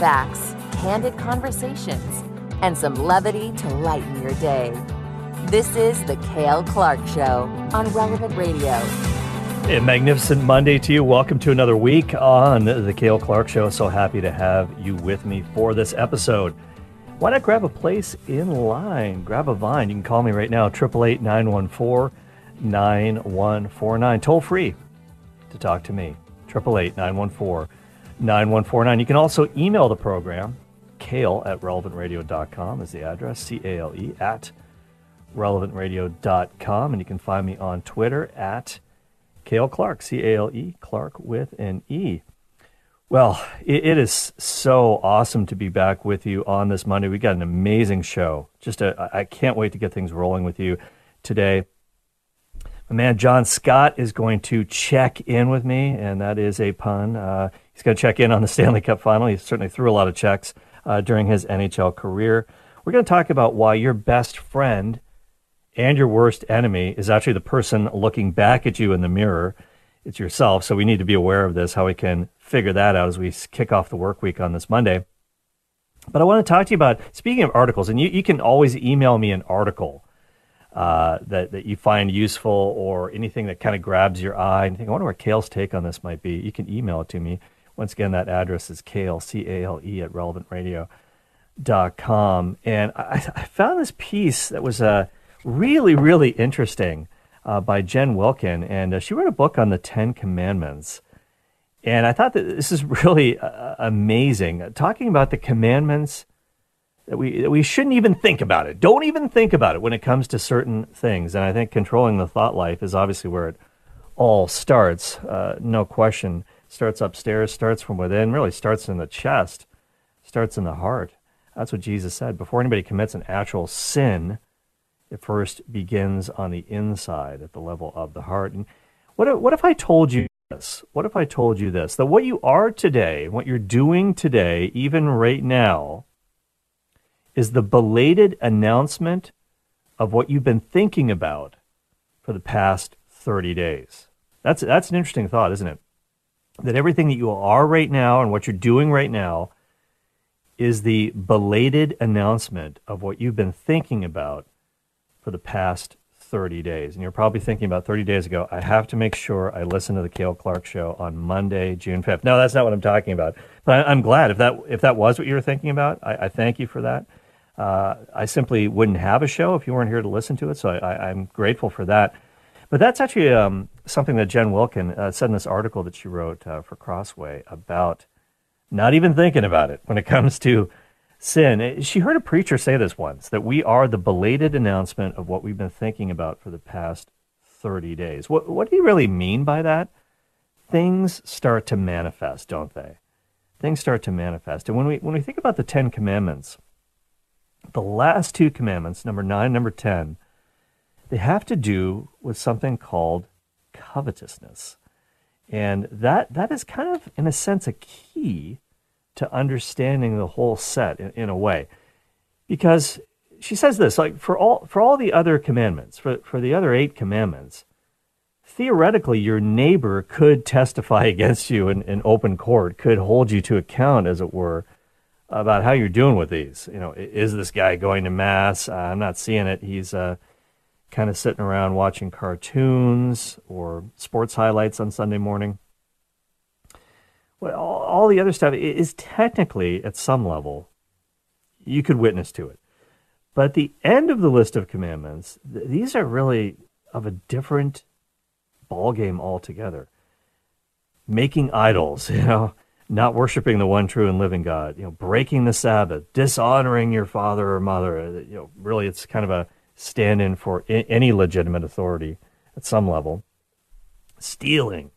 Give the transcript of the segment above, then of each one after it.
facts, candid conversations, and some levity to lighten your day. This is The Cale Clark Show on Relevant Radio. A magnificent Monday to you. Welcome to another week on The Cale Clark Show. So happy to have you with me for this episode. Why not grab a place in line? Grab a vine. You can call me right now, 888 914 9149. Toll free to talk to me, 888 914 9149. You can also email the program. Cale at relevantradio.com is the address, C A L E at relevantradio.com. And you can find me on Twitter at Cale Clark, C A L E, Clark with an E. Well, it, it is so awesome to be back with you on this Monday. We got an amazing show. Just a, I can't wait to get things rolling with you today. Man John Scott is going to check in with me, and that is a pun. Uh, he's going to check in on the Stanley Cup final. He certainly threw a lot of checks uh, during his NHL career. We're going to talk about why your best friend and your worst enemy is actually the person looking back at you in the mirror. It's yourself. So we need to be aware of this, how we can figure that out as we kick off the work week on this Monday. But I want to talk to you about speaking of articles, and you, you can always email me an article uh, that, that you find useful or anything that kind of grabs your eye and think, I wonder what Cale's take on this might be. You can email it to me. Once again, that address is Cale, C A L E, at relevantradio.com. And I, I found this piece that was uh, really, really interesting uh, by Jen Wilkin. And uh, she wrote a book on the Ten Commandments. And I thought that this is really uh, amazing. Talking about the commandments that we that we shouldn't even think about it. Don't even think about it when it comes to certain things. And I think controlling the thought life is obviously where it all starts. Uh, no question. Starts upstairs, starts from within, really starts in the chest, starts in the heart. That's what Jesus said. Before anybody commits an actual sin, it first begins on the inside at the level of the heart. And what if, what if I told you this? What if I told you this? That what you are today, what you're doing today, even right now, is the belated announcement of what you've been thinking about for the past 30 days. That's, that's an interesting thought, isn't it? That everything that you are right now and what you're doing right now is the belated announcement of what you've been thinking about for the past 30 days. And you're probably thinking about 30 days ago, I have to make sure I listen to the Cale Clark show on Monday, June 5th. No, that's not what I'm talking about. But I, am glad if that, if that was what you were thinking about, I, I thank you for that. Uh, I simply wouldn't have a show if you weren't here to listen to it. So I, am grateful for that. But that's actually um, something that Jen Wilkin uh, said in this article that she wrote uh, for Crossway about not even thinking about it when it comes to sin. She heard a preacher say this once that we are the belated announcement of what we've been thinking about for the past 30 days. What, what do you really mean by that? Things start to manifest, don't they? Things start to manifest. And when we, when we think about the Ten Commandments, the last two commandments, number nine, number 10, they have to do with something called covetousness. And that, that is kind of, in a sense, a key to understanding the whole set in, in a way. Because she says this like for all for all the other commandments, for, for the other eight commandments, theoretically your neighbor could testify against you in, in open court, could hold you to account, as it were, about how you're doing with these. You know, is this guy going to mass? Uh, I'm not seeing it. He's uh, kind of sitting around watching cartoons or sports highlights on Sunday morning well, all, the other stuff is technically at some level you could witness to it. But the end of the list of commandments, th- these are really of a different ballgame altogether. Making idols, you know, not worshiping the one true and living God, you know, breaking the Sabbath, dishonoring your father or mother. Uh, you know, really, it's kind of a stand-in for I- any legitimate authority at some level. Stealing,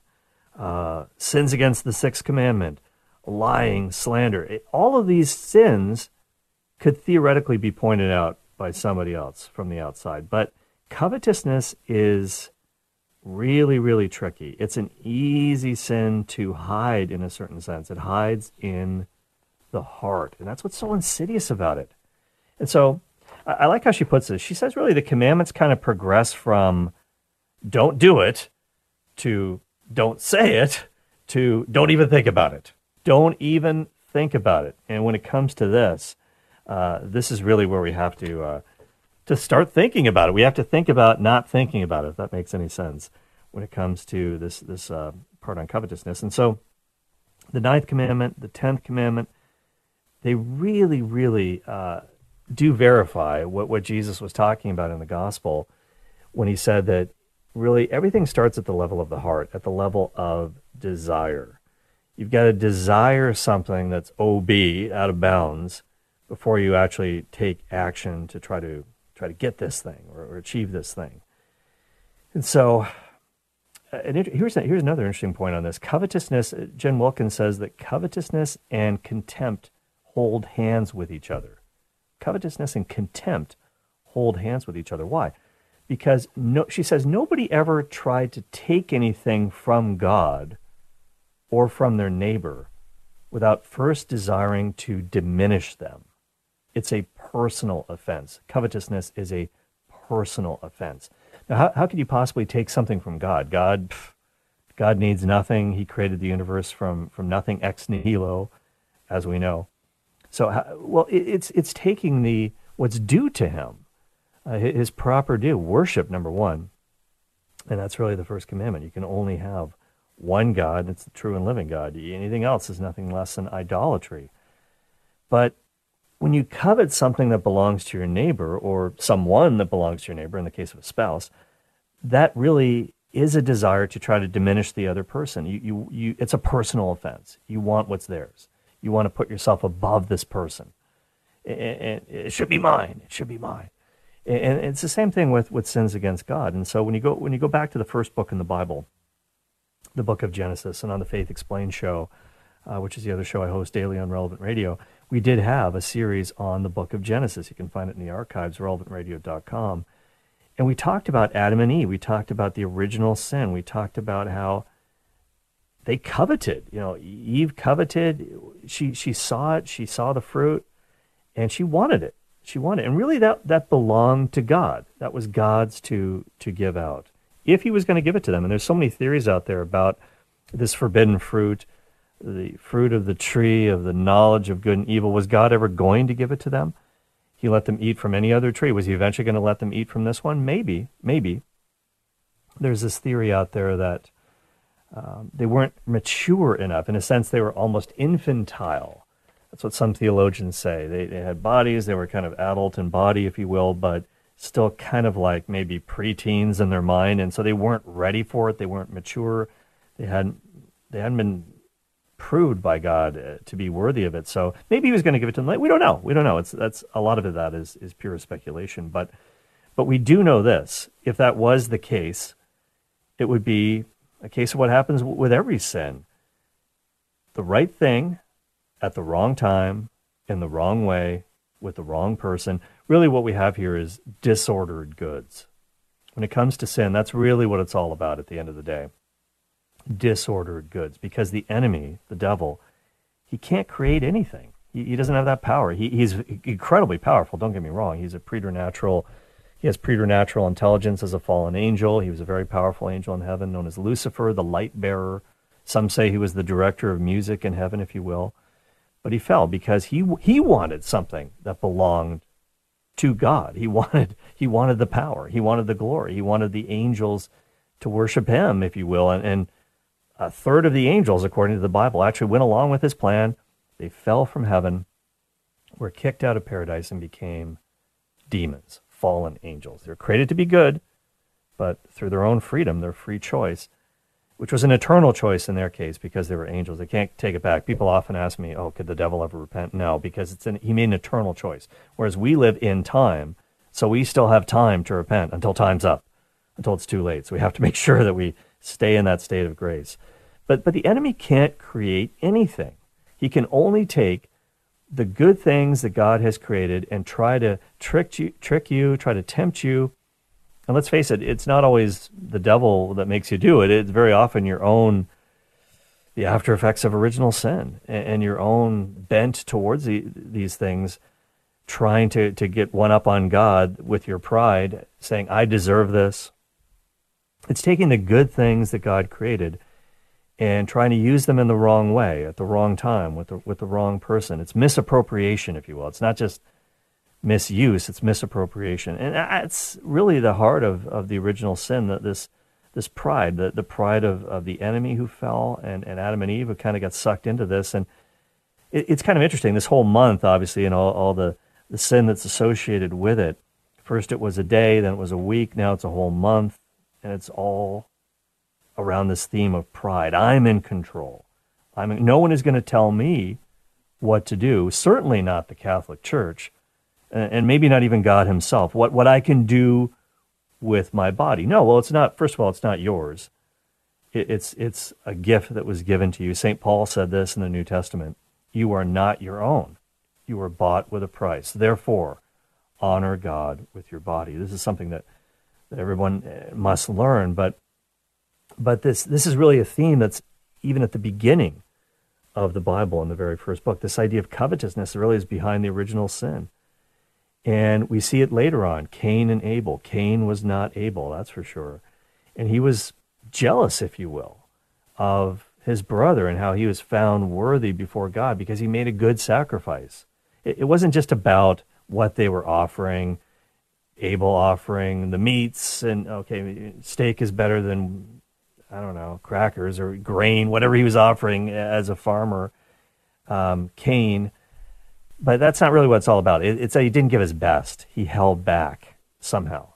uh, sins against the sixth commandment, lying, slander. All of these sins could theoretically be pointed out by somebody else from the outside. But covetousness is really, really tricky. It's an easy sin to hide in a certain sense. It hides in the heart. And that's what's so insidious about it. And so I, I like how she puts this. She says, really, the commandments kind of progress from don't do it to don't say it to don't even think about it. Don't even think about it. And when it comes to this, uh, this is really where we have to uh, to start thinking about it. We have to think about not thinking about it. If that makes any sense when it comes to this this uh, part on covetousness. And so, the ninth commandment, the tenth commandment, they really, really uh, do verify what what Jesus was talking about in the gospel when he said that really everything starts at the level of the heart, at the level of desire. You've got to desire something that's OB out of bounds before you actually take action to try to try to get this thing or, or achieve this thing. And so, uh, and here's here's another interesting point on this covetousness. Uh, Jen Wilkins says that covetousness and contempt hold hands with each other. Covetousness and contempt hold hands with each other. Why? because no, she says nobody ever tried to take anything from God or from their neighbor without first desiring to diminish them. It's a personal offense. Covetousness is a personal offense. Now, how, how could you possibly take something from God? God, pff, God needs nothing. He created the universe from, from nothing ex nihilo, as we know. So, well, it, it's, it's taking the, what's due to him uh, his proper due. Worship, number one. And that's really the first commandment. You can only have one God, it's the true and living God. Anything else is nothing less than idolatry. But when you covet something that belongs to your neighbor or someone that belongs to your neighbor, in the case of a spouse, that really is a desire to try to diminish the other person. You, you, you, it's a personal offense. You want what's theirs. You want to put yourself above this person. And, and it should be mine. It should be mine. And it's the same thing with, with sins against God. And so when you go when you go back to the first book in the Bible, the book of Genesis, and on the Faith Explained show, uh, which is the other show I host daily on Relevant Radio, we did have a series on the book of Genesis. You can find it in the archives, relevantradio.com. And we talked about Adam and Eve. We talked about the original sin. We talked about how they coveted. You know, Eve coveted. She she saw it. She saw the fruit, and she wanted it she wanted. And really that, that belonged to God. That was God's to, to give out. If he was going to give it to them. And there's so many theories out there about this forbidden fruit, the fruit of the tree of the knowledge of good and evil. Was God ever going to give it to them? He let them eat from any other tree. Was he eventually going to let them eat from this one? Maybe, maybe. There's this theory out there that um, they weren't mature enough. In a sense, they were almost infantile that's what some theologians say. They, they had bodies, they were kind of adult in body, if you will, but still kind of like maybe preteens in their mind. And so they weren't ready for it. They weren't mature. They hadn't, they hadn't been proved by God uh, to be worthy of it. So maybe he was going to give it to them. We don't know. We don't know. It's, that's a lot of that is, is pure speculation. But, but we do know this. If that was the case, it would be a case of what happens with every sin. The right thing at the wrong time, in the wrong way, with the wrong person. Really, what we have here is disordered goods. When it comes to sin, that's really what it's all about at the end of the day. Disordered goods. Because the enemy, the devil, he can't create anything. He, he doesn't have that power. He, he's incredibly powerful, don't get me wrong. He's a preternatural. He has preternatural intelligence as a fallen angel. He was a very powerful angel in heaven, known as Lucifer, the light bearer. Some say he was the director of music in heaven, if you will. But he fell because he he wanted something that belonged to God. He wanted he wanted the power. He wanted the glory. He wanted the angels to worship him, if you will. And, and a third of the angels, according to the Bible, actually went along with his plan. They fell from heaven, were kicked out of paradise, and became demons, fallen angels. They're created to be good, but through their own freedom, their free choice, which was an eternal choice in their case because they were angels. They can't take it back. People often ask me, "Oh, could the devil ever repent?" No, because it's an, he made an eternal choice. Whereas we live in time, so we still have time to repent until time's up, until it's too late. So we have to make sure that we stay in that state of grace. But but the enemy can't create anything. He can only take the good things that God has created and try to trick you, trick you, try to tempt you and let's face it, it's not always the devil that makes you do it. It's very often your own, the after effects of original sin and, and your own bent towards the, these things, trying to, to get one up on God with your pride, saying, I deserve this. It's taking the good things that God created and trying to use them in the wrong way at the wrong time with the, with the wrong person. It's misappropriation, if you will. It's not just misuse, it's misappropriation. And that's really the heart of, of the original sin, that this, this pride, the, the pride of, of the enemy who fell and, and Adam and Eve who kind of got sucked into this. And it, it's kind of interesting. This whole month, obviously, and all, all the, the sin that's associated with it. First it was a day, then it was a week, now it's a whole month, and it's all around this theme of pride. I'm in control. I'm no one is going to tell me what to do. Certainly not the Catholic Church, and maybe not even God Himself. What what I can do with my body? No. Well, it's not. First of all, it's not yours. It, it's it's a gift that was given to you. Saint Paul said this in the New Testament. You are not your own. You were bought with a price. Therefore, honor God with your body. This is something that, that everyone uh, must learn. But but this this is really a theme that's even at the beginning of the Bible in the very first book. This idea of covetousness really is behind the original sin. And we see it later on Cain and Abel. Cain was not Abel, that's for sure. And he was jealous, if you will, of his brother and how he was found worthy before God because he made a good sacrifice. It, it wasn't just about what they were offering, Abel offering the meats, and okay, steak is better than I don't know, crackers or grain, whatever he was offering as a farmer, um, Cain. But that's not really what it's all about. It, it's that he didn't give his best. He held back somehow.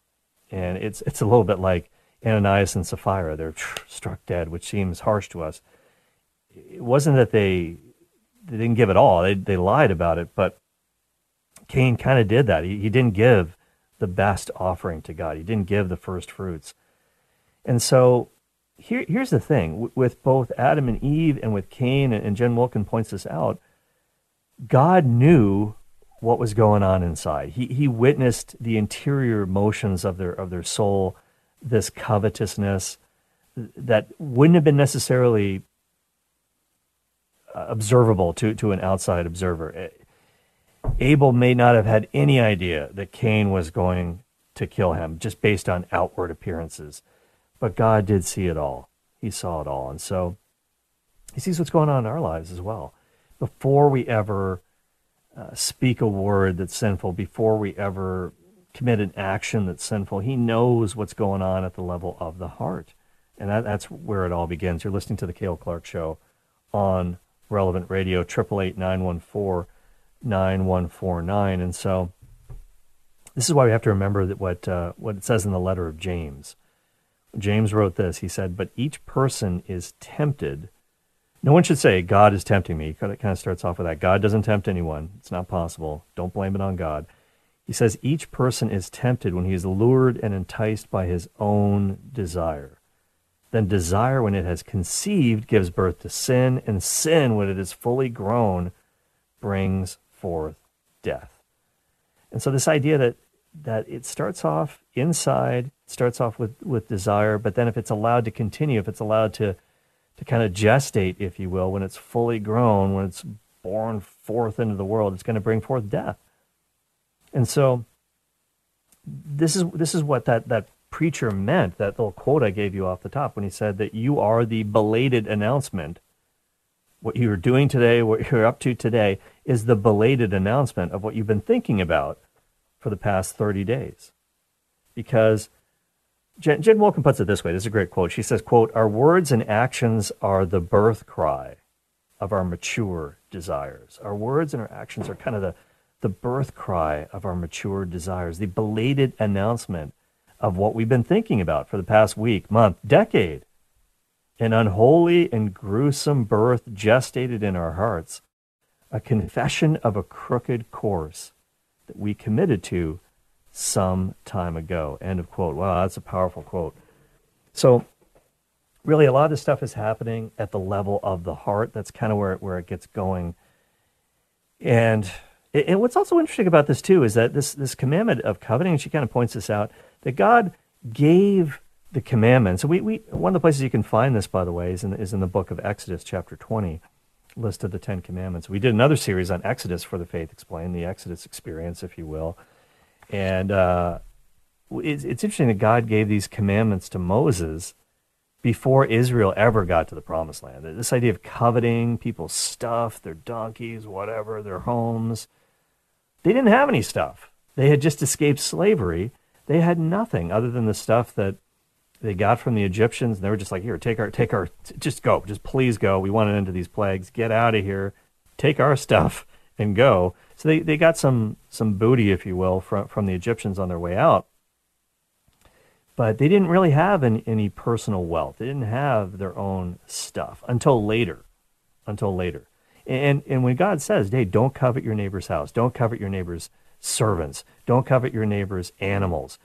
And it's, it's a little bit like Ananias and Sapphira. They're struck dead, which seems harsh to us. It wasn't that they, they didn't give it all. They, they lied about it, but Cain kind of did that. He, he didn't give the best offering to God. He didn't give the first fruits. And so here, here's the thing with both Adam and Eve and with Cain, and Jen Wilkin points this out, God knew what was going on inside. He, he witnessed the interior motions of their, of their soul, this covetousness that wouldn't have been necessarily uh, observable to, to an outside observer. Abel may not have had any idea that Cain was going to kill him just based on outward appearances. But God did see it all. He saw it all. And so he sees what's going on in our lives as well. Before we ever uh, speak a word that's sinful, before we ever commit an action that's sinful, he knows what's going on at the level of the heart. And that, that's where it all begins. You're listening to the Cale Clark Show on Relevant Radio, 888 914 9149. And so this is why we have to remember that what, uh, what it says in the letter of James. James wrote this. He said, But each person is tempted. No one should say, God is tempting me. It kind of starts off with that. God doesn't tempt anyone. It's not possible. Don't blame it on God. He says, Each person is tempted when he is lured and enticed by his own desire. Then desire, when it has conceived, gives birth to sin, and sin, when it is fully grown, brings forth death. And so, this idea that that it starts off inside, starts off with, with desire, but then if it's allowed to continue, if it's allowed to, to kind of gestate, if you will, when it's fully grown, when it's born forth into the world, it's going to bring forth death. And so this is this is what that, that preacher meant, that little quote I gave you off the top when he said that you are the belated announcement. What you're doing today, what you're up to today, is the belated announcement of what you've been thinking about for the past 30 days. Because Jen, Jen Wilkin puts it this way. This is a great quote. She says, quote, our words and actions are the birth cry of our mature desires. Our words and our actions are kind of the, the birth cry of our mature desires, the belated announcement of what we've been thinking about for the past week, month, decade. An unholy and gruesome birth gestated in our hearts, a confession of a crooked course that we committed to some time ago. End of quote. Wow, that's a powerful quote. So, really, a lot of this stuff is happening at the level of the heart. That's kind of where it, where it gets going. And, and what's also interesting about this, too, is that this, this commandment of coveting, she kind of points this out, that God gave the commandments. So we, we, one of the places you can find this, by the way, is in, is in the book of Exodus, chapter 20 list of the Ten Commandments. We did another series on Exodus for the Faith Explained, the Exodus experience, if you will. And uh, it's, it's interesting that God gave these commandments to Moses before Israel ever got to the promised land. This idea of coveting people's stuff, their donkeys, whatever, their homes. They didn't have any stuff. They had just escaped slavery. They had nothing other than the stuff that they got from the Egyptians. And they were just like, here, take our, take our, just go, just please go. We want to end these plagues. Get out of here. Take our stuff and go. So they, they got some, some booty, if you will, from, from the Egyptians on their way out. But they didn't really have any, any personal wealth. They didn't have their own stuff until later. Until later. And, and when God says, hey, don't covet your neighbor's house, don't covet your neighbor's servants, don't covet your neighbor's animals,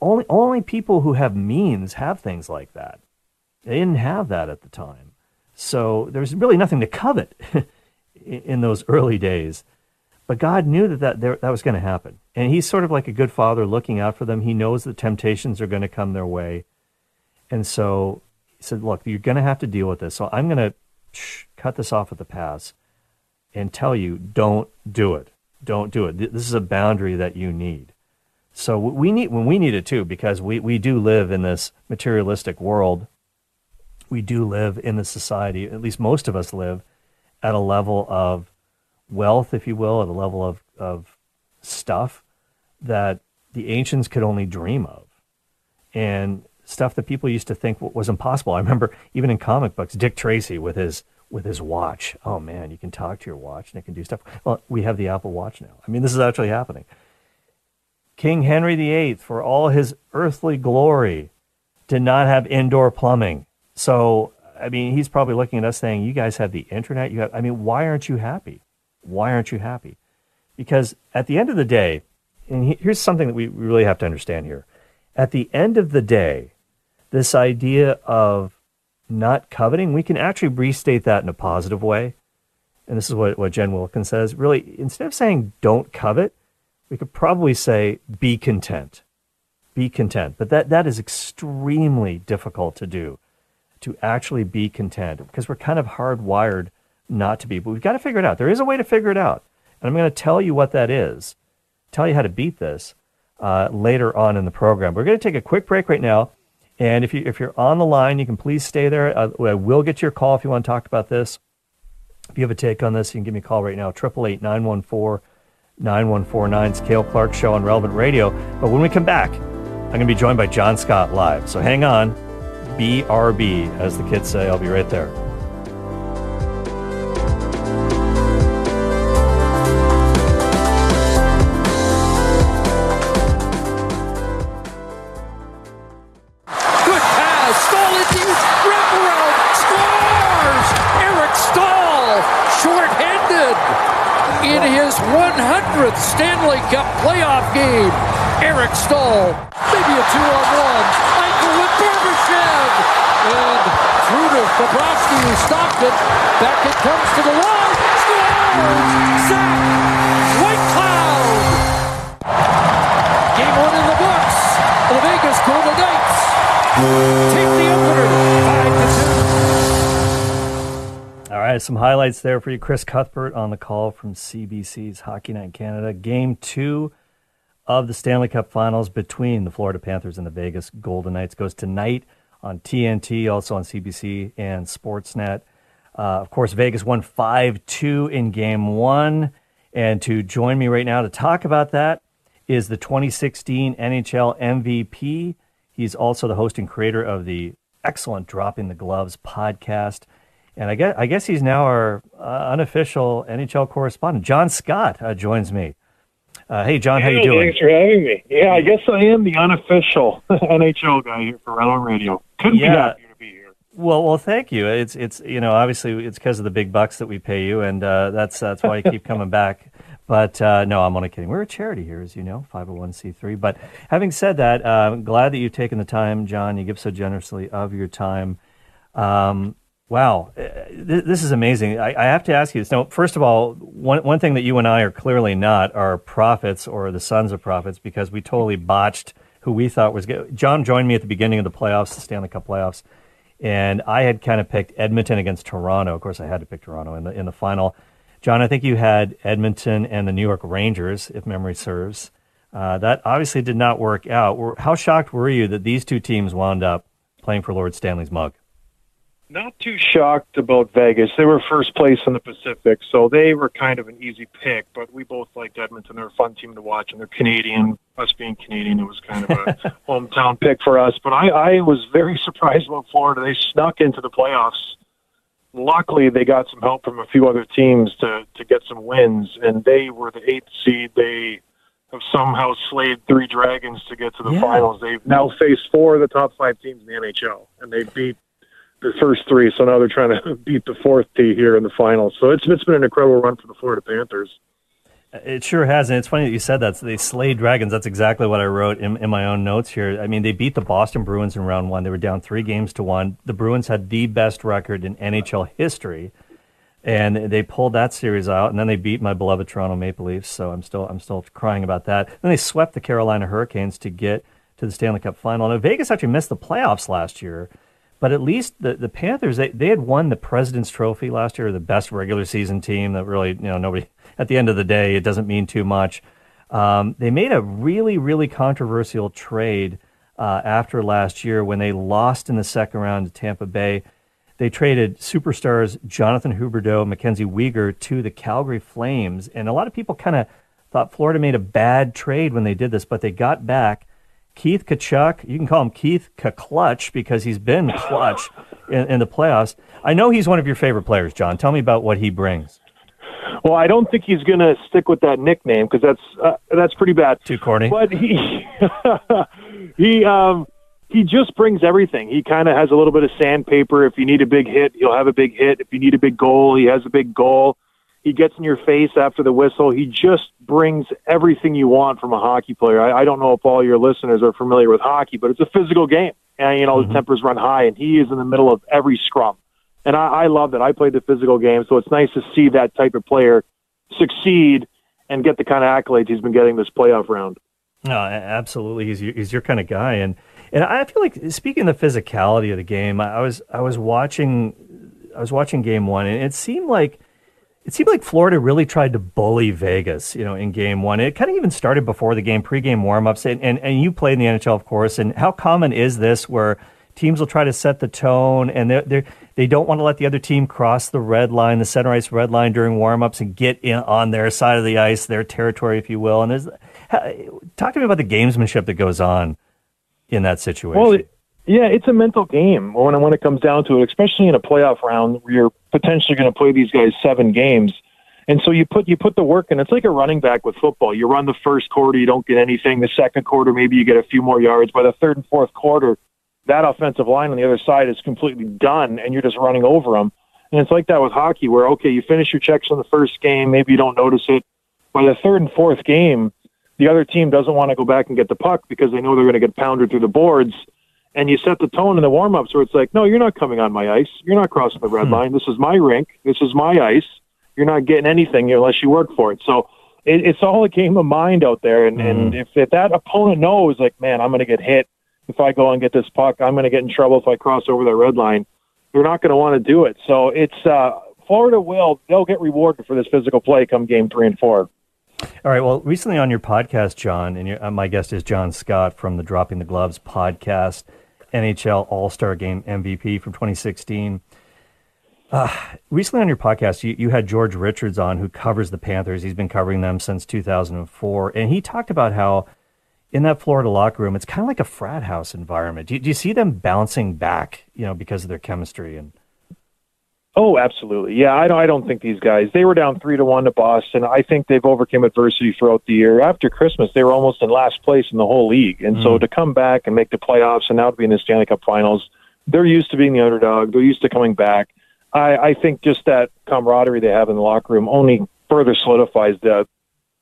only, only people who have means have things like that. They didn't have that at the time. So there's really nothing to covet in those early days. But God knew that that, there, that was going to happen. And He's sort of like a good father looking out for them. He knows the temptations are going to come their way. And so He said, Look, you're going to have to deal with this. So I'm going to cut this off at the pass and tell you, don't do it. Don't do it. This is a boundary that you need. So we need when we need it too, because we, we do live in this materialistic world. We do live in the society, at least most of us live, at a level of wealth, if you will, at a level of, of stuff that the ancients could only dream of. And stuff that people used to think was impossible. I remember even in comic books, Dick Tracy with his with his watch. Oh man, you can talk to your watch and it can do stuff. Well, we have the Apple Watch now. I mean, this is actually happening. King Henry VIII, for all his earthly glory, did not have indoor plumbing. So, I mean, he's probably looking at us saying, "You guys have the internet. You have." I mean, why aren't you happy? Why aren't you happy? Because at the end of the day, and here's something that we really have to understand here. At the end of the day, this idea of not coveting, we can actually restate that in a positive way. And this is what, what Jen Wilkins says. Really, instead of saying don't covet, we could probably say be content. Be content. But that, that is extremely difficult to do, to actually be content, because we're kind of hardwired not to be. But we've got to figure it out. There is a way to figure it out. And I'm going to tell you what that is, tell you how to beat this uh, later on in the program. We're going to take a quick break right now. And if, you, if you're on the line, you can please stay there. Uh, I will get your call if you want to talk about this. If you have a take on this, you can give me a call right now, 888 914 9149. It's Cale Clark Show on Relevant Radio. But when we come back, I'm going to be joined by John Scott live. So hang on. BRB, as the kids say. I'll be right there. Some highlights there for you. Chris Cuthbert on the call from CBC's Hockey Night Canada. Game two of the Stanley Cup Finals between the Florida Panthers and the Vegas Golden Knights goes tonight on TNT, also on CBC and Sportsnet. Uh, of course, Vegas won 5 2 in game one. And to join me right now to talk about that is the 2016 NHL MVP. He's also the host and creator of the excellent Dropping the Gloves podcast. And I guess, I guess he's now our uh, unofficial NHL correspondent. John Scott uh, joins me. Uh, hey, John, how you doing? Thanks for having me. Yeah, I guess I am the unofficial NHL guy here for Relevant Radio. Couldn't yeah. be happier to be here. Well, well, thank you. It's it's you know obviously it's because of the big bucks that we pay you, and uh, that's that's why you keep coming back. But uh, no, I'm only kidding. We're a charity here, as you know, 501c3. But having said that, uh, I'm glad that you've taken the time, John. You give so generously of your time. Um, Wow, uh, this is amazing. I, have to ask you. So, first of all, one one thing that you and I are clearly not are prophets or the sons of prophets because we totally botched who we thought was good. John joined me at the beginning of the playoffs, the Stanley Cup playoffs, and I had kind of picked Edmonton against Toronto. Of course, I had to pick Toronto in the in the final. John, I think you had Edmonton and the New York Rangers, if memory serves. Uh, that obviously did not work out. How shocked were you that these two teams wound up playing for Lord Stanley's mug. Not too shocked about Vegas. They were first place in the Pacific, so they were kind of an easy pick. But we both liked Edmonton. They're a fun team to watch, and they're Canadian. Us being Canadian, it was kind of a hometown pick for us. But I, I was very surprised about Florida. They snuck into the playoffs. Luckily, they got some help from a few other teams to to get some wins, and they were the eighth seed. They have somehow slayed three dragons to get to the Yeah. finals. They've now faced four of the top five teams in the NHL, and they beat the first three. So now they're trying to beat the fourth T here in the finals. So it's it's been an incredible run for the Florida Panthers. It sure has, and it's funny that you said that. So they slayed dragons. That's exactly what I wrote in, in my own notes here. I mean, they beat the Boston Bruins in round one. They were down three games to one. The Bruins had the best record in NHL history, and they pulled that series out. And then they beat my beloved Toronto Maple Leafs. So I'm still I'm still crying about that. Then they swept the Carolina Hurricanes to get to the Stanley Cup final. Now Vegas actually missed the playoffs last year. But at least the, the Panthers, they, they had won the President's Trophy last year, the best regular season team that really, you know, nobody, at the end of the day, it doesn't mean too much. Um, they made a really, really controversial trade uh, after last year when they lost in the second round to Tampa Bay. They traded superstars Jonathan Huberdeau, Mackenzie Weegar to the Calgary Flames. And a lot of people kind of thought Florida made a bad trade when they did this, but they got back Keith Tkachuk. You can call him Keith Clutch because he's been clutch in, in the playoffs. I know he's one of your favorite players, John. Tell me about what he brings. Well, I don't think he's going to stick with that nickname because that's uh, that's pretty bad. Too corny. But he he um he just brings everything. He kind of has a little bit of sandpaper. If you need a big hit, he'll have a big hit. If you need a big goal, he has a big goal. He gets in your face after the whistle. He just brings everything you want from a hockey player. I, I don't know if all your listeners are familiar with hockey, but it's a physical game, and you know the mm-hmm. tempers run high, and he is in the middle of every scrum. And I, I love that. I played the physical game, so it's nice to see that type of player succeed and get the kind of accolades he's been getting this playoff round. No, absolutely. He's your, he's your kind of guy, and and I feel like speaking of the physicality of the game, I was I was watching I was watching game one, and it seemed like it seemed like Florida really tried to bully Vegas, you know, in game one. It kind of even started before the game, pregame warmups, and, and and you played in the NHL, of course. And how common is this where teams will try to set the tone, and they they they don't want to let the other team cross the red line, the center ice red line during warmups, and get in on their side of the ice, their territory, if you will. And there's talk to me about the gamesmanship that goes on in that situation. Well, it, yeah, it's a mental game when when it comes down to it, especially in a playoff round where you're potentially going to play these guys seven games. And so you put you put the work in. It's like a running back with football. You run the first quarter, you don't get anything. The second quarter, maybe you get a few more yards. By the third and fourth quarter, that offensive line on the other side is completely done, and you're just running over them. And it's like that with hockey, where okay, you finish your checks on the first game, maybe you don't notice it. By the third and fourth game, the other team doesn't want to go back and get the puck because they know they're going to get pounded through the boards. And you set the tone in the warm ups where it's like, no, you're not coming on my ice. You're not crossing the red line. This is my rink. This is my ice. You're not getting anything unless you work for it. So it, it's all a game of mind out there. And, and if, if that opponent knows, like, man, I'm going to get hit if I go and get this puck, I'm going to get in trouble if I cross over the red line. They're not going to want to do it. So it's uh, Florida will they'll get rewarded for this physical play come game three and four. All right. Well, recently on your podcast, John, and your, uh, my guest is John Scott from the Dropping the Gloves podcast, NHL All Star Game MVP from 2016. Uh, recently on your podcast, you, you had George Richards on, who covers the Panthers. He's been covering them since 2004, and he talked about how in that Florida locker room, it's kind of like a frat house environment. Do you, do you see them bouncing back, you know, because of their chemistry and Oh, absolutely. Yeah, I don't. I don't think these guys. They were down three to one to Boston. I think they've overcome adversity throughout the year. After Christmas, they were almost in last place in the whole league, and so mm. to come back and make the playoffs and now to be in the Stanley Cup Finals, they're used to being the underdog. They're used to coming back. I, I think just that camaraderie they have in the locker room only further solidifies the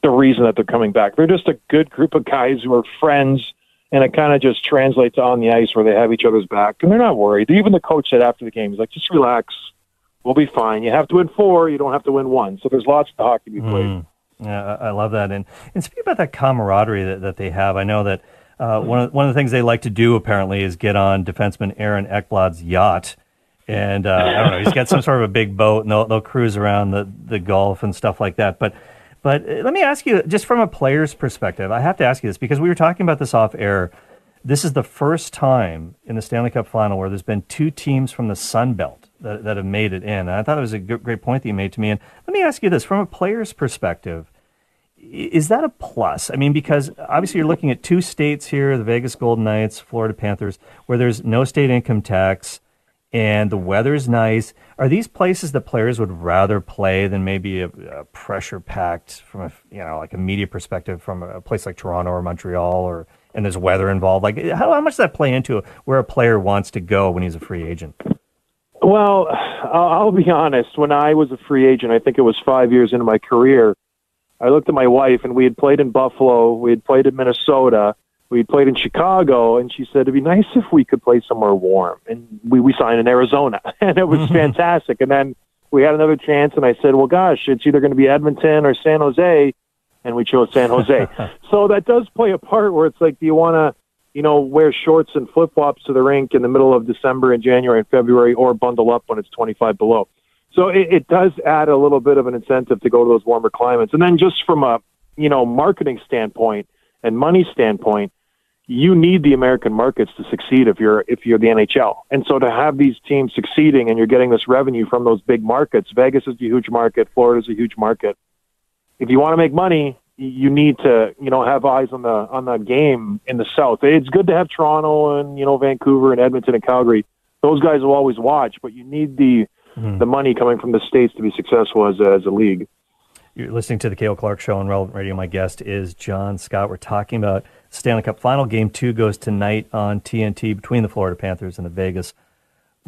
the reason that they're coming back. They're just a good group of guys who are friends, and it kind of just translates on the ice where they have each other's back, and they're not worried. Even the coach said after the game, he's like, "Just relax." We'll be fine. You have to win four. You don't have to win one. So there's lots of hockey to be played. Mm. Yeah, I love that. And and speaking about that camaraderie that, that they have, I know that uh, one of one of the things they like to do apparently is get on defenseman Aaron Ekblad's yacht. And uh, I don't know, he's got some sort of a big boat, and they'll, they'll cruise around the, the Gulf and stuff like that. But but uh, let me ask you, just from a player's perspective, I have to ask you this because we were talking about this off air. this is the first time in the Stanley Cup final where there's been two teams from the Sun Belt that, that have made it in. And I thought it was a great point that you made to me. And let me ask you this from a player's perspective is that a plus? I mean, because obviously you're looking at two states here the Vegas Golden Knights, Florida Panthers, where there's no state income tax and the weather's nice. Are these places that players would rather play than maybe a, a pressure packed from a you know like a media perspective from a place like Toronto or Montreal or and there's weather involved? Like how, how much does that play into where a player wants to go when he's a free agent? Well, I'll be honest. When I was a free agent, I think it was five years into my career. I looked at my wife, and we had played in Buffalo, we had played in Minnesota, we had played in Chicago, and she said it'd be nice if we could play somewhere warm. And we we signed in Arizona, and it was mm-hmm. fantastic. And then we had another chance, and I said, well, gosh, it's either going to be Edmonton or San Jose, and we chose San Jose. so that does play a part where it's like, do you want to, you know, wear shorts and flip flops to the rink in the middle of December and January and February, or bundle up when it's 25 below? So it, it does add a little bit of an incentive to go to those warmer climates. And then just from a you know marketing standpoint and money standpoint, you need the American markets to succeed if you're if you're the NHL. And so to have these teams succeeding and you're getting this revenue from those big markets, Vegas is a huge market, Florida is a huge market. If you want to make money, you need to you know have eyes on the on the game in the South. It's good to have Toronto and you know Vancouver and Edmonton and Calgary. Those guys will always watch, but you need the mm-hmm. the money coming from the states to be successful as a, as a league. You're listening to the Cale Clark Show on Relevant Radio. My guest is John Scott. We're talking about Stanley Cup Final. Game two goes tonight on TNT between the Florida Panthers and the Vegas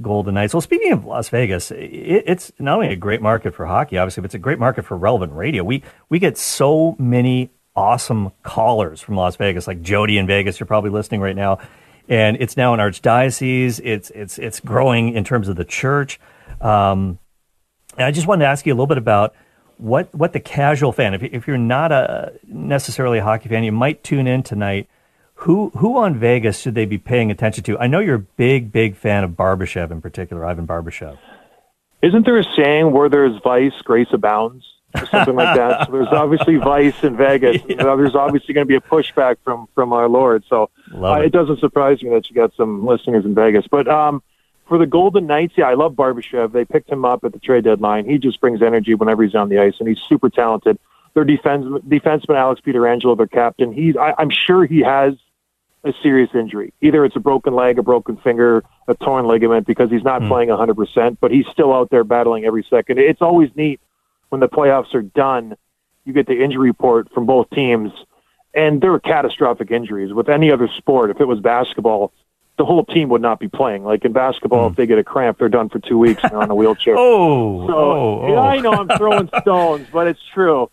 Golden Knights. Well, speaking of Las Vegas, it's not only a great market for hockey, obviously, but it's a great market for relevant radio. We we get so many awesome callers from Las Vegas, like Jody in Vegas. You're probably listening right now, and it's now an archdiocese. It's it's it's growing in terms of the church. Um, and I just wanted to ask you a little bit about what what the casual fan, if, if you're not a necessarily a hockey fan, you might tune in tonight. Who who on Vegas should they be paying attention to? I know you're a big big fan of Barbashev in particular, Ivan Barbashev. Isn't there a saying where there's vice, grace abounds, or something like that? So there's obviously vice in Vegas. yeah. There's obviously going to be a pushback from from our Lord. So uh, it. it. doesn't surprise me that you got some listeners in Vegas. But um, for the Golden Knights, yeah, I love Barbashev. They picked him up at the trade deadline. He just brings energy whenever he's on the ice, and he's super talented. Their defense, defenseman Alex Pietrangelo, their captain, he's I, I'm sure he has a serious injury. Either it's a broken leg, a broken finger, a torn ligament, because he's not mm. playing 100%, but he's still out there battling every second. It's always neat when the playoffs are done. You get the injury report from both teams, and there are catastrophic injuries. With any other sport, if it was basketball, the whole team would not be playing. Like in basketball, mm. if they get a cramp, they're done for two weeks and they're on a wheelchair. oh, so oh, oh. Yeah, I know I'm throwing stones, but it's true.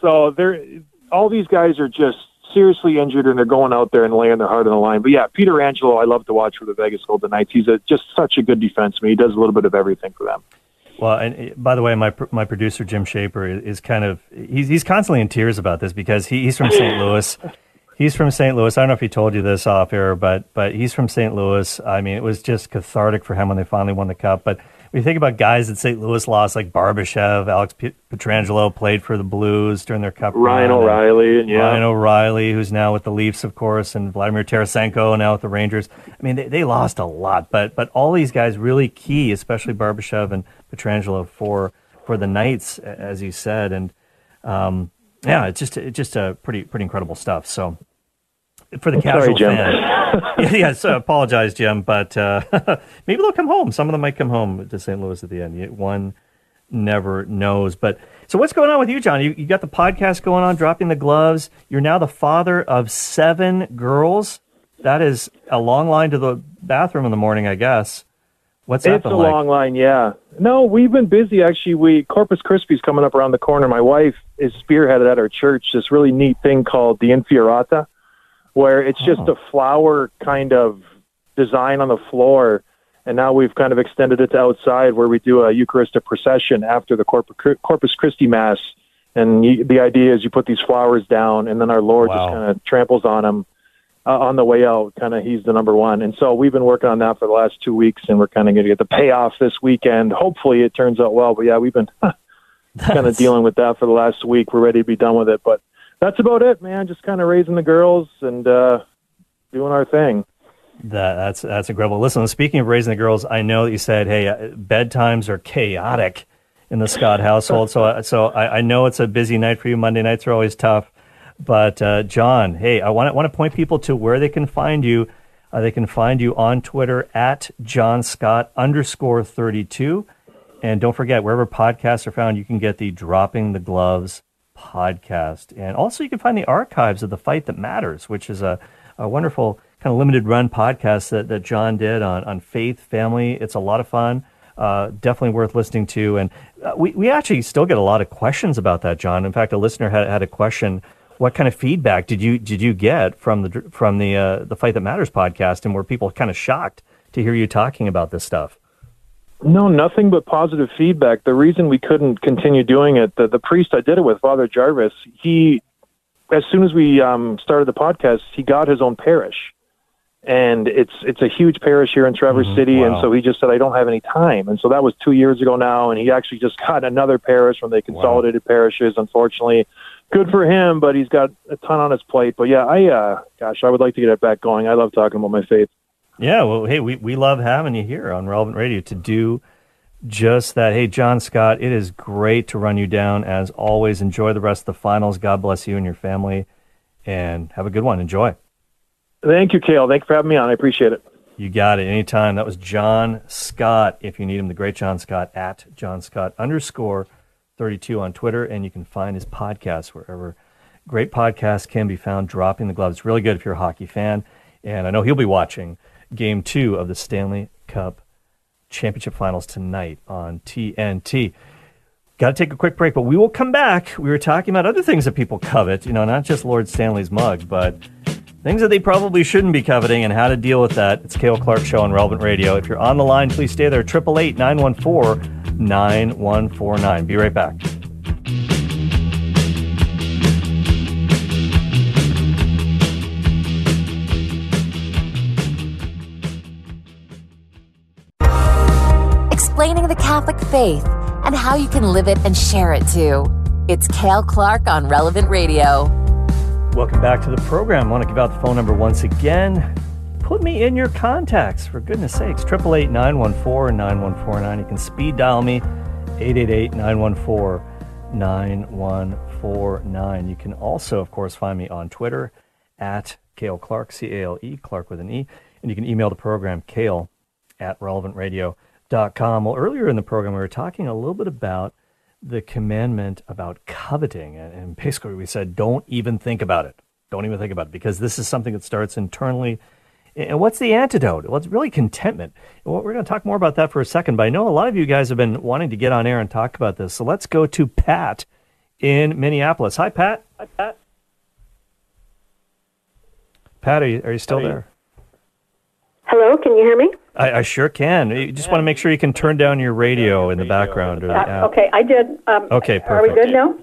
So they're all these guys are just seriously injured and they're going out there and laying their heart on the line. But yeah, Pietrangelo, I love to watch for the Vegas Golden Knights. He's a, just such a good defenseman. He does a little bit of everything for them. Well, and eh, by the way, my my producer Jim Shaper is kind of he's he's constantly in tears about this because he, he's from St. Louis. He's from St. Louis. I don't know if he told you this off air, but but he's from St. Louis. I mean, it was just cathartic for him when they finally won the cup. But when you think about guys that St. Louis lost, like Barbashev, Alex Pietrangelo played for the Blues during their cup. Ryan O'Reilly, and, yeah. Ryan O'Reilly, who's now with the Leafs, of course, and Vladimir Tarasenko now with the Rangers. I mean, they, they lost a lot, but but all these guys really key, especially Barbashev and Pietrangelo for for the Knights, as you said, and. Um, yeah, it's just it's just a pretty pretty incredible stuff. So for the casual Sorry, fan. yeah, yeah, so apologize, Jim, but uh, maybe they'll come home. Some of them might come home to St. Louis at the end. One never knows. But so what's going on with you, John? You, you got the podcast going on, dropping the gloves. You're now the father of seven girls. That is a long line to the bathroom in the morning, I guess. What's it's a like? long line, yeah. No, we've been busy actually. We Corpus Christi's coming up around the corner. My wife is spearheaded at our church this really neat thing called the Infiorata where it's just oh. a flower kind of design on the floor. And now we've kind of extended it to outside where we do a Eucharistic procession after the Corpus Christi Mass. And you, the idea is you put these flowers down, and then our Lord wow. just kind of tramples on them uh, on the way out. Kind of, He's the number one. And so we've been working on that for the last two weeks, and we're kind of going to get the payoff this weekend. Hopefully, it turns out well. But yeah, we've been kind of dealing with that for the last week. We're ready to be done with it, but that's about it, man. Just kind of raising the girls and uh, doing our thing. That, that's that's incredible. Listen, speaking of raising the girls, I know that you said, "Hey, uh, bedtimes are chaotic in the Scott household." so, uh, so I, I, know it's a busy night for you. Monday nights are always tough. But uh, John, hey, I want to want to point people to where they can find you. Uh, they can find you on Twitter at John Scott underscore thirty two, and don't forget wherever podcasts are found, you can get the Dropping the Gloves podcast, and also you can find the archives of the Fight That Matters, which is a, a wonderful kind of limited run podcast that, that John did on, on faith, family. It's a lot of fun. Uh, definitely worth listening to. And uh, we, we actually still get a lot of questions about that, John. In fact, a listener had, had a question. What kind of feedback did you did you get from the from the uh, the Fight That Matters podcast, and were people kind of shocked to hear you talking about this stuff? No, nothing but positive feedback. The reason we couldn't continue doing it, the, the priest I did it with, Father Jarvis, he, as soon as we um, started the podcast, he got his own parish and it's it's a huge parish here in Traverse mm-hmm. City, wow. and so he just said I don't have any time, and so that was two years ago now, and he actually just got another parish when they consolidated wow. parishes. Unfortunately, good for him, but he's got a ton on his plate. But yeah, I uh, gosh, I would like to get it back going. I love talking about my faith. Yeah, well, hey, we we love having you here on Relevant Radio to do just that. Hey, John Scott, it is great to run you down as always. Enjoy the rest of the finals. God bless you and your family, and have a good one. Enjoy. Thank you, Cale. Thank you for having me on. I appreciate it. You got it. Anytime. That was John Scott. If you need him, the great John Scott at John Scott underscore 32 on Twitter. And you can find his podcast wherever great podcasts can be found. Dropping the Gloves. Really good if you're a hockey fan. And I know he'll be watching game two of the Stanley Cup Championship Finals tonight on TNT. Got to take a quick break, but we will come back. We were talking about other things that people covet, you know, not just Lord Stanley's mug, but things that they probably shouldn't be coveting and how to deal with that. It's Cale Clark Show on Relevant Radio. If you're on the line, please stay there. 888 914 9149. Be right back. Catholic faith and how you can live it and share it too. It's Cale Clark on Relevant Radio. Welcome back to the program. I want to give out the phone number once again. Put me in your contacts, for goodness sakes. 888 914 9149. You can speed dial me, 888 914 9149. You can also, of course, find me on Twitter at Cale Clark, C A L E, Clark with an E. And you can email the program, Cale at relevantradio.com. Well, earlier in the program, we were talking a little bit about the commandment about coveting. And basically, we said, don't even think about it. Don't even think about it because this is something that starts internally. And what's the antidote? Well, it's really contentment. Well, we're going to talk more about that for a second, but I know a lot of you guys have been wanting to get on air and talk about this. So let's go to Pat in Minneapolis. Hi, Pat. Hi, Pat. Pat, are you, are you still there? Hello, can you hear me? I, I sure can. You just want to make sure you can turn down your radio in the background or the uh, Okay, I did. Um, okay, perfect. Are we good now?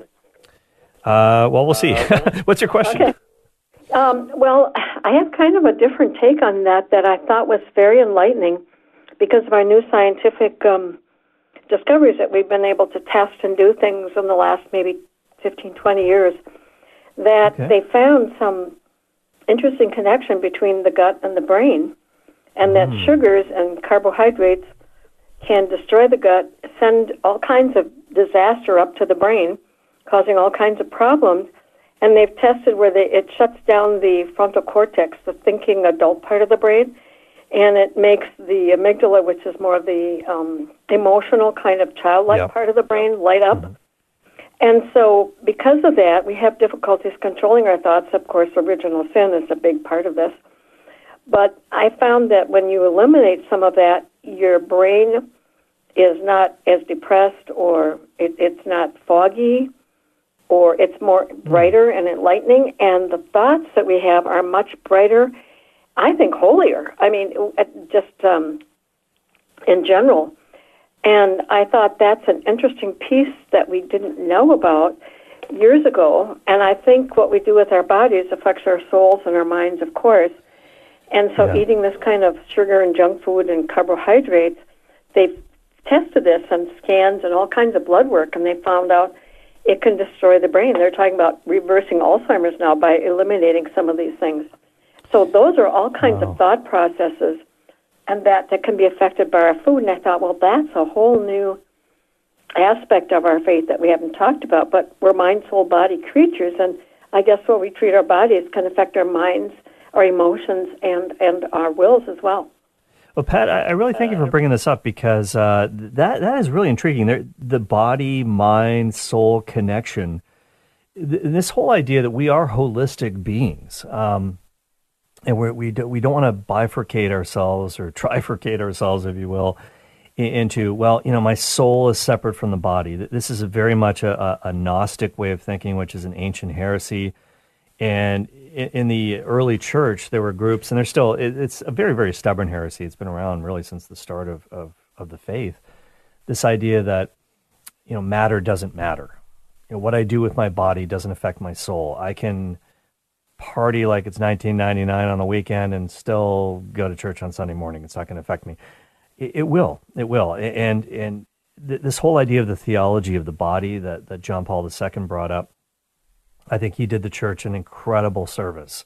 Uh, well, we'll see. What's your question? Okay. Um, well, I have kind of a different take on that that I thought was very enlightening because of our new scientific um, discoveries that we've been able to test and do things in the last maybe 15, 20 years. That okay. they found some interesting connection between the gut and the brain and that mm. sugars and carbohydrates can destroy the gut, send all kinds of disaster up to the brain, causing all kinds of problems. And they've tested where they, it shuts down the frontal cortex, the thinking adult part of the brain, and it makes the amygdala, which is more of the um, emotional kind of childlike yep. part of the brain, light up. Mm-hmm. And so, because of that, we have difficulties controlling our thoughts. Of course, original sin is a big part of this. But I found that when you eliminate some of that, your brain is not as depressed or it, it's not foggy or it's more hmm. brighter and enlightening. And the thoughts that we have are much brighter, I think, holier. I mean, just um, in general. And I thought that's an interesting piece that we didn't know about years ago. And I think what we do with our bodies affects our souls and our minds, of course. And so, yeah. eating this kind of sugar and junk food and carbohydrates, they've tested this on scans and all kinds of blood work, and they found out it can destroy the brain. They're talking about reversing Alzheimer's now by eliminating some of these things. So those are all kinds wow. of thought processes, and that that can be affected by our food. And I thought, well, that's a whole new aspect of our faith that we haven't talked about. But we're mind, soul, body creatures, and I guess what we treat our bodies can affect our minds, our emotions, and and our wills as well. Well, Pat, I really thank you for bringing this up because uh, that that is really intriguing. There, the body, mind, soul connection. Th- this whole idea that we are holistic beings, um, and we're, we do, we don't want to bifurcate ourselves or trifurcate ourselves, if you will, into well, you know, my soul is separate from the body. This is very much a, a, a Gnostic way of thinking, which is an ancient heresy. And in the early church, there were groups, and there's still, it's a very, very stubborn heresy. It's been around really since the start of, of, of the faith. This idea that, you know, matter doesn't matter. You know, what I do with my body doesn't affect my soul. I can party like it's 1999 on the weekend and still go to church on Sunday morning. It's not going to affect me. It, it, will. It will. And, and th- this whole idea of the theology of the body that, that John Paul II brought up I think he did the church an incredible service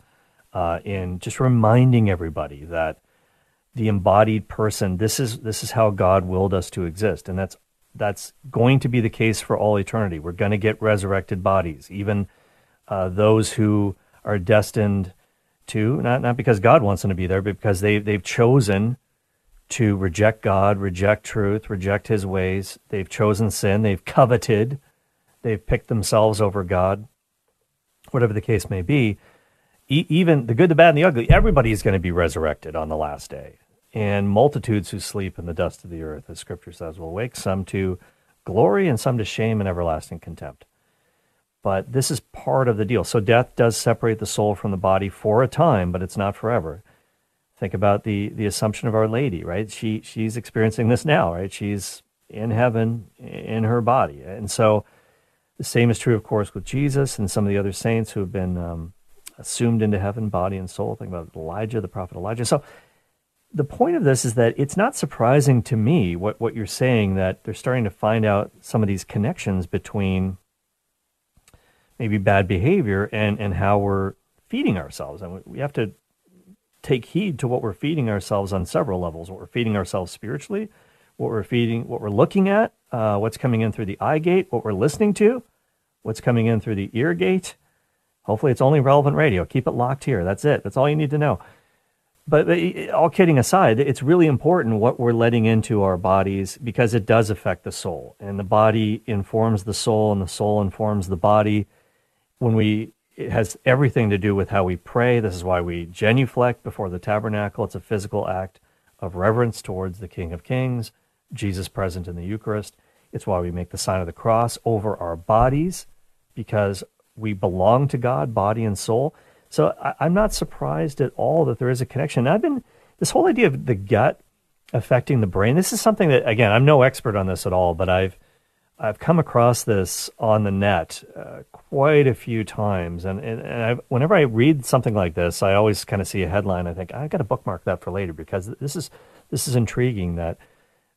uh, in just reminding everybody that the embodied person this is this is how God willed us to exist, and that's that's going to be the case for all eternity. We're going to get resurrected bodies, even uh, those who are destined to not not because God wants them to be there, but because they they've chosen to reject God, reject truth, reject His ways. They've chosen sin. They've coveted. They've picked themselves over God whatever the case may be, e- even the good, the bad, and the ugly, everybody is going to be resurrected on the last day. And multitudes who sleep in the dust of the earth, as scripture says, will wake some to glory and some to shame and everlasting contempt. But this is part of the deal. So death does separate the soul from the body for a time, but it's not forever. Think about the, the assumption of Our Lady, right? She she's experiencing this now, right? She's in heaven in her body. And so the same is true, of course, with Jesus and some of the other saints who have been um, assumed into heaven, body and soul. Think about Elijah, the prophet Elijah. So the point of this is that it's not surprising to me what, what you're saying that they're starting to find out some of these connections between maybe bad behavior and, and how we're feeding ourselves. And we have to take heed to what we're feeding ourselves on several levels. What we're feeding ourselves spiritually, what we're feeding, what we're looking at, uh, what's coming in through the eye gate, what we're listening to, what's coming in through the ear gate. Hopefully, it's only relevant radio. Keep it locked here. That's it. That's all you need to know. But, but all kidding aside, it's really important what we're letting into our bodies because it does affect the soul. And the body informs the soul, and the soul informs the body. When we it has everything to do with how we pray. This is why we genuflect before the tabernacle. It's a physical act of reverence towards the King of Kings. Jesus present in the Eucharist. It's why we make the sign of the cross over our bodies because we belong to God, body and soul. So I, am not surprised at all that there is a connection. I've been this whole idea of the gut affecting the brain. This is something that again I'm no expert on this at all, but I've I've come across this on the net uh, quite a few times, and and, and whenever I read something like this, I always kind of see a headline. I think I got to bookmark that for later because this is this is intriguing that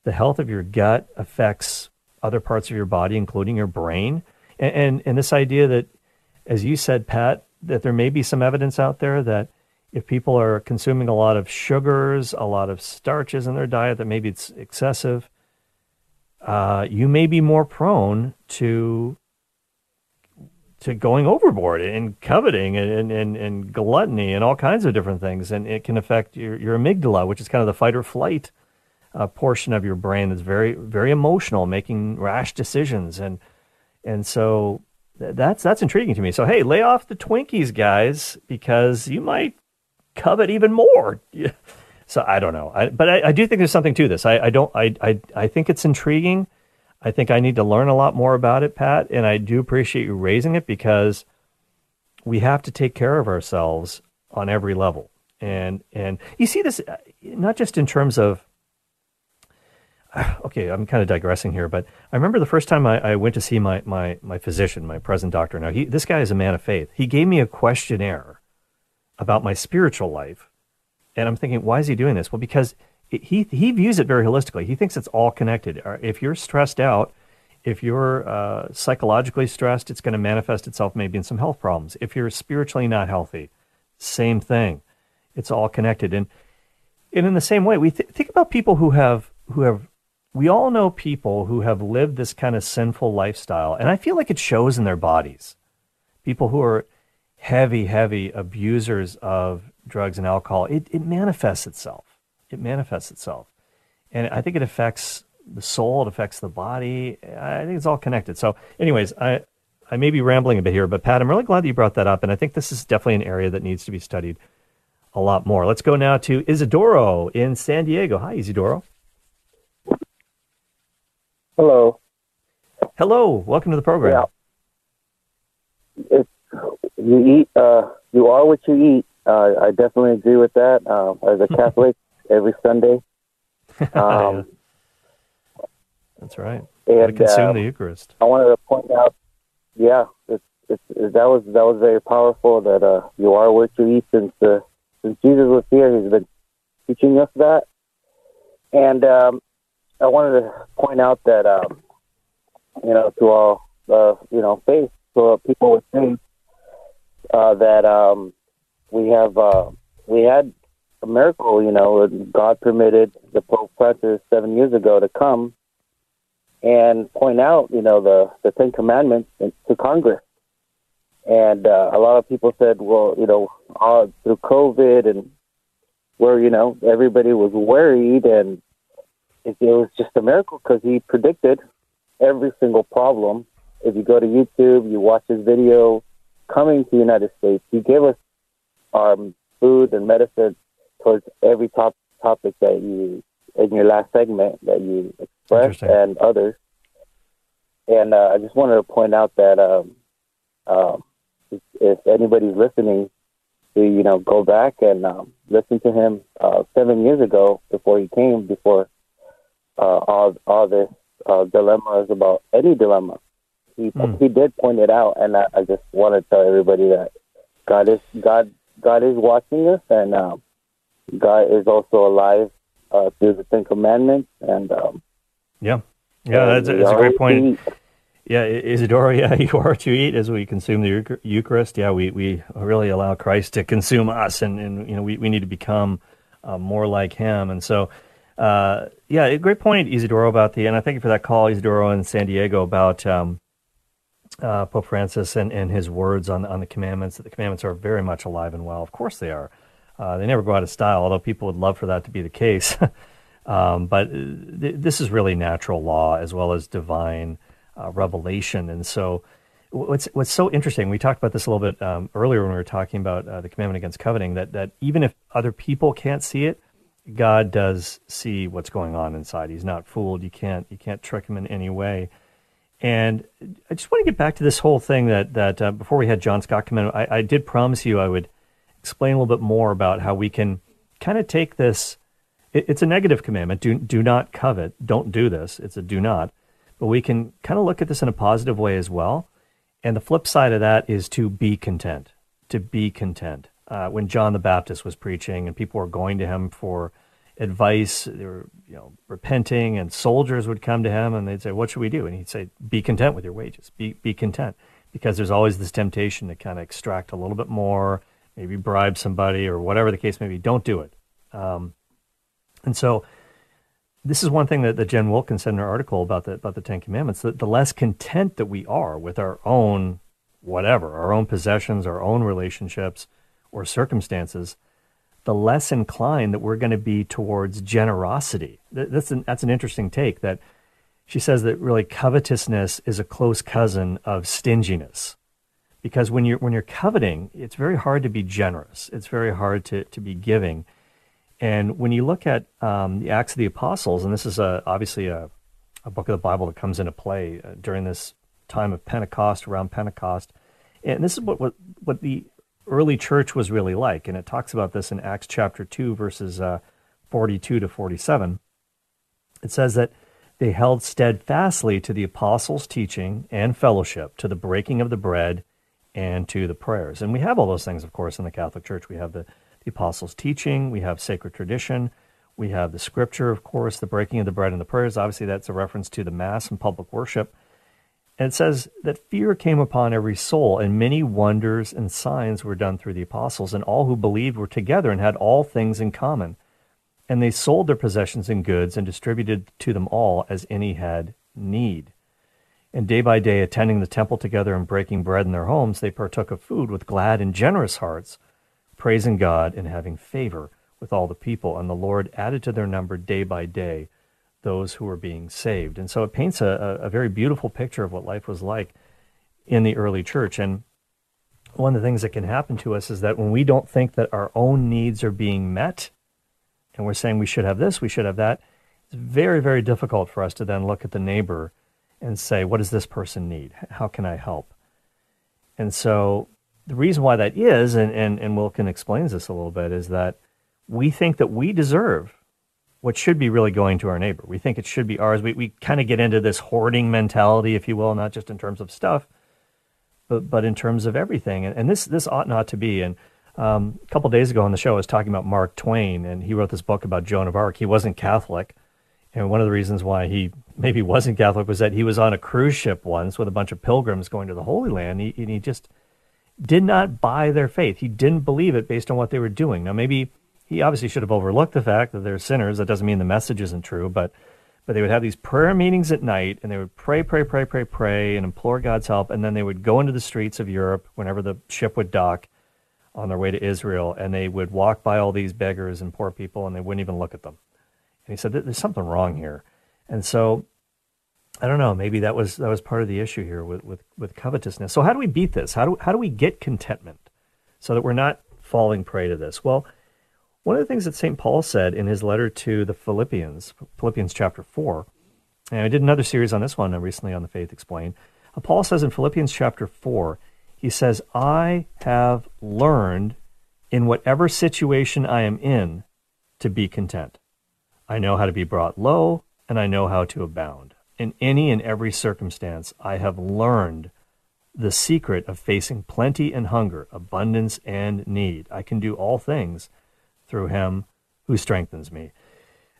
the health of your gut affects other parts of your body, including your brain. And, and, and this idea that, as you said, Pat, that there may be some evidence out there that if people are consuming a lot of sugars, a lot of starches in their diet, that maybe it's excessive, uh, you may be more prone to to going overboard and coveting and, and, and gluttony and all kinds of different things. And it can affect your, your amygdala, which is kind of the fight or flight uh, portion of your brain that's very very emotional, making rash decisions, and and so that's that's intriguing to me. So hey, lay off the Twinkies, guys, because you might covet even more. so I don't know, I, but I, I, do think there's something to this. I, I don't. I, I I think it's intriguing. I think I need to learn a lot more about it, Pat, and I do appreciate you raising it because we have to take care of ourselves on every level. And and you see this uh, not just in terms of okay, I'm kind of digressing here, but I remember the first time I, I, went to see my, my, my physician, my present doctor. Now, he, this guy is a man of faith. He gave me a questionnaire about my spiritual life. And I'm thinking, why is he doing this? Well, because it, he, he views it very holistically. He thinks it's all connected. Uh, if you're stressed out, if you're uh, psychologically stressed, it's going to manifest itself maybe in some health problems. If you're spiritually not healthy, same thing. it's all connected. And and in the same way, we th- think about people who have who have we all know people who have lived this kind of sinful lifestyle, and I feel like it shows in their bodies. People who are heavy, heavy abusers of drugs and alcohol, it, it manifests itself. It manifests itself. And I think it affects the soul, it affects the body. I think it's all connected. So, anyways, I, I may be rambling a bit here, but Pat, I'm really glad that you brought that up. And I think this is definitely an area that needs to be studied a lot more. Let's go now to Isidoro in San Diego. Hi, Isidoro. Hello. Hello. Welcome to the program. Yeah. It's, you eat, uh, you are what you eat. Uh, I definitely agree with that. Uh, as a Catholic, every Sunday. Um, That's right. And, consume uh, the Eucharist. I wanted to point out, yeah, it's, it's, it, that was that was very powerful. That uh, you are what you eat. Since uh, since Jesus was here, he's been teaching us that. And um, I wanted to point out that um, you know to all the you know faith, to people with faith, uh, that um, we have uh, we had a miracle. You know, God permitted the Pope Francis seven years ago to come and point out, you know, the the Ten Commandments to Congress. And uh, a lot of people said, well, you know, all through COVID and where you know everybody was worried, and it, it was just a miracle because he predicted every single problem. If you go to YouTube, you watch his video coming to the United States, he gave us um, food and medicine towards every top topic that you in your last segment that you expressed and others. And uh, I just wanted to point out that um, um, if, if, anybody's listening, to you know go back and um, listen to him uh, seven years ago before he came, before uh, all all this uh, dilemmas about any dilemma. He mm. he did point it out, and I, I just want to tell everybody that God is God God is watching us, and um, God is also alive uh, through the Ten Commandments. And um, yeah, yeah, that's, a, that's a great point. Yeah, Isidoro, yeah, you are to eat as we consume the Eucharist. Yeah, we, we really allow Christ to consume us, and, and you know we, we need to become uh, more like Him. And so, uh, yeah, a great point, Isidoro, about the, and I thank you for that call, Isidoro in San Diego, about um, uh, Pope Francis and, and his words on, on the commandments, that the commandments are very much alive and well. Of course they are. Uh, they never go out of style, although people would love for that to be the case. um, but uh, th- this is really natural law as well as divine uh, revelation. And so, what's what's so interesting, we talked about this a little bit um, earlier when we were talking about uh, the commandment against coveting, that, that even if other people can't see it, God does see what's going on inside. He's not fooled. You can't you can't trick him in any way. And I just want to get back to this whole thing that that uh, before we had John Scott come in, I, I, did promise you I would explain a little bit more about how we can kind of take this. It, it's a negative commandment: do do not covet. Don't do this. It's a do not. But we can kind of look at this in a positive way as well. And the flip side of that is to be content. To be content. Uh, when John the Baptist was preaching and people were going to him for advice. They were, you know, repenting, and soldiers would come to him and they'd say, "What should we do?" And he'd say, "Be content with your wages. Be be content." Because there's always this temptation to kind of extract a little bit more, maybe bribe somebody or whatever the case may be. Don't do it. Um, and so, this is one thing that, that Jen Wilkin said in her article about the about the Ten Commandments. That the less content that we are with our own whatever, our own possessions, our own relationships or circumstances, the less inclined that we're going to be towards generosity. That's an, that's an interesting take that she says that really covetousness is a close cousin of stinginess. Because when you're, when you're coveting, it's very hard to be generous. It's very hard to, to be giving. And when you look at um, the Acts of the Apostles, and this is a, obviously a, a book of the Bible that comes into play uh, during this time of Pentecost, around Pentecost, and this is what, what, what the early church was really like. And it talks about this in Acts chapter 2, verses uh, 42 to 47. It says that they held steadfastly to the apostles' teaching and fellowship, to the breaking of the bread, and to the prayers. And we have all those things, of course, in the Catholic Church. We have the, the apostles' teaching, we have sacred tradition, we have the scripture, of course, the breaking of the bread and the prayers. Obviously, that's a reference to the Mass and public worship. And it says that fear came upon every soul, and many wonders and signs were done through the apostles, and all who believed were together and had all things in common. And they sold their possessions and goods and distributed to them all as any had need. And day by day, attending the temple together and breaking bread in their homes, they partook of food with glad and generous hearts, praising God and having favor with all the people. And the Lord added to their number day by day those who were being saved. And so it paints a, a very beautiful picture of what life was like in the early church. And one of the things that can happen to us is that when we don't think that our own needs are being met, and we're saying we should have this, we should have that, it's very, very difficult for us to then look at the neighbor and say, what does this person need? How can I help? And so the reason why that is, and, and, and Wilkin explains this a little bit, is that we think that we deserve what should be really going to our neighbor. We think it should be ours. We, we kind of get into this hoarding mentality, if you will, not just in terms of stuff, but, but in terms of everything. And, and this, this ought not to be. And um, a couple days ago on the show, I was talking about Mark Twain, and he wrote this book about Joan of Arc. He wasn't Catholic. And one of the reasons why he maybe wasn't Catholic was that he was on a cruise ship once with a bunch of pilgrims going to the Holy Land, he, and he just did not buy their faith. He didn't believe it based on what they were doing. Now, maybe he obviously should have overlooked the fact that they're sinners. That doesn't mean the message isn't true, but but they would have these prayer meetings at night, and they would pray, pray, pray, pray, pray, and implore God's help, and then they would go into the streets of Europe whenever the ship would dock on their way to Israel, and they would walk by all these beggars and poor people, and they wouldn't even look at them. And he said, "There's something wrong here." And so I don't know. Maybe that was that was part of the issue here with, with, with covetousness. So how do we beat this? How do how do we get contentment so that we're not falling prey to this? Well, one of the things that St. Paul said in his letter to the Philippians, Philippians chapter four, and I did another series on this one recently on the Faith Explained. Uh, Paul says in Philippians chapter four, he says, "I have learned in whatever situation I am in to be content. I know how to be brought low, and I know how to abound." In any and every circumstance, I have learned the secret of facing plenty and hunger, abundance and need. I can do all things through him who strengthens me.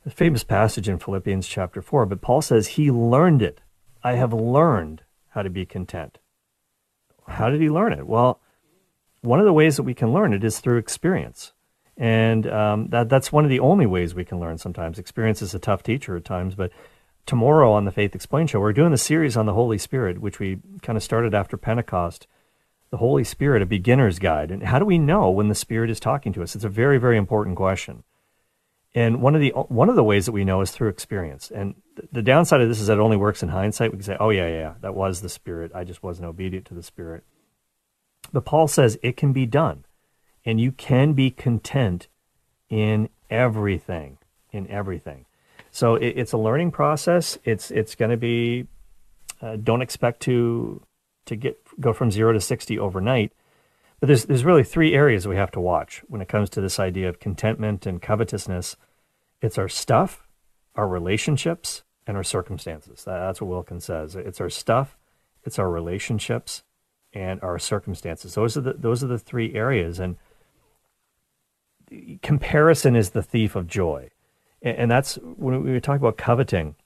A famous passage in Philippians chapter 4, but Paul says he learned it. I have learned how to be content. How did he learn it? Well, one of the ways that we can learn it is through experience. And um, that, that's one of the only ways we can learn sometimes. Experience is a tough teacher at times, but tomorrow on the Faith Explained show, we're doing a series on the Holy Spirit, which we kind of started after Pentecost. The Holy Spirit, a beginner's guide. And how do we know when the Spirit is talking to us? It's a very, very important question. And one of the one of the ways that we know is through experience. And the downside of this is that it only works in hindsight. We can say, "Oh yeah, yeah, that was the Spirit. I just wasn't obedient to the Spirit." But Paul says it can be done, and you can be content in everything. In everything. So it, it's a learning process. It's it's going to be. Uh, don't expect to to get go from zero to sixty overnight. But there's there's really three areas we have to watch when it comes to this idea of contentment and covetousness. It's our stuff, our relationships, and our circumstances. That's what Wilkin says. It's our stuff, it's our relationships, and our circumstances. Those are the those are the three areas. And comparison is the thief of joy and that's when we talk about coveting.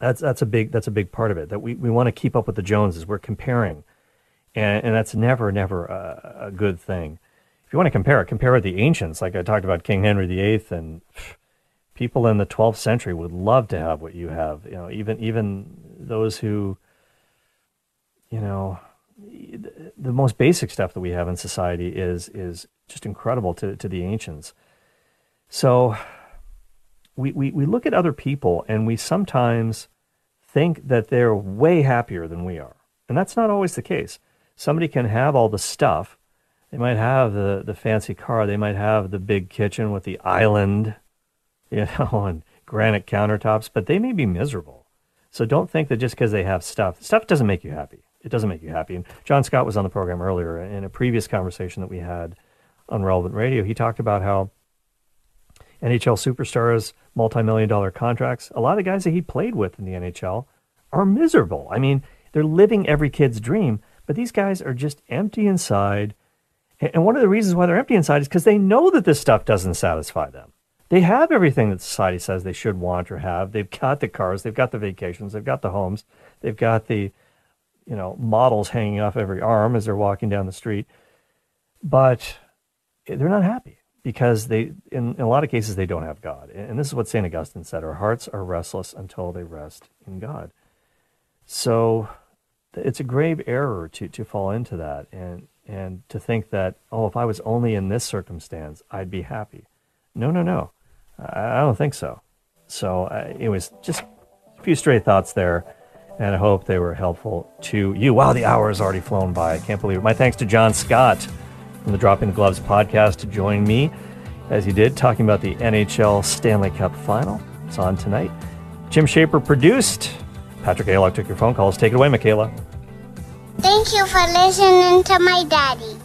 That's that's a big that's a big part of it. That we, we want to keep up with the Joneses. We're comparing, and and that's never never a, a good thing. If you want to compare compare with the ancients. Like I talked about King Henry VIII, and people in the 12th century would love to have what you have. You know, even even those who, you know, the most basic stuff that we have in society is is just incredible to to the ancients. So we, we, we look at other people and we sometimes think that they're way happier than we are. And that's not always the case. Somebody can have all the stuff. They might have the, the fancy car. They might have the big kitchen with the island, you know, and granite countertops, but they may be miserable. So don't think that just because they have stuff, stuff doesn't make you happy. It doesn't make you happy. And John Scott was on the program earlier in a previous conversation that we had on Relevant Radio. He talked about how NHL superstars, multi-million dollar contracts. A lot of guys that he played with in the NHL are miserable. I mean, they're living every kid's dream, but these guys are just empty inside. And one of the reasons why they're empty inside is because they know that this stuff doesn't satisfy them. They have everything that society says they should want or have. They've got the cars, they've got the vacations, they've got the homes, they've got the you know, models hanging off every arm as they're walking down the street. But eh, they're not happy because they, in, in a lot of cases, they don't have God. And this is what St. Augustine said our hearts are restless until they rest in God. So it's a grave error to, to fall into that and, and to think that, oh, if I was only in this circumstance, I'd be happy. No, no, no. I don't think so. So uh, it was just a few stray thoughts there, and I hope they were helpful to you. Wow, the hour has already flown by. I can't believe it. My thanks to John Scott from the Dropping the Gloves podcast to join me as he did, talking about the NHL Stanley Cup final. It's on tonight. Jim Shaper produced. Patrick Aylock took your phone calls. Take it away, Michaela. Thank you for listening to my daddy.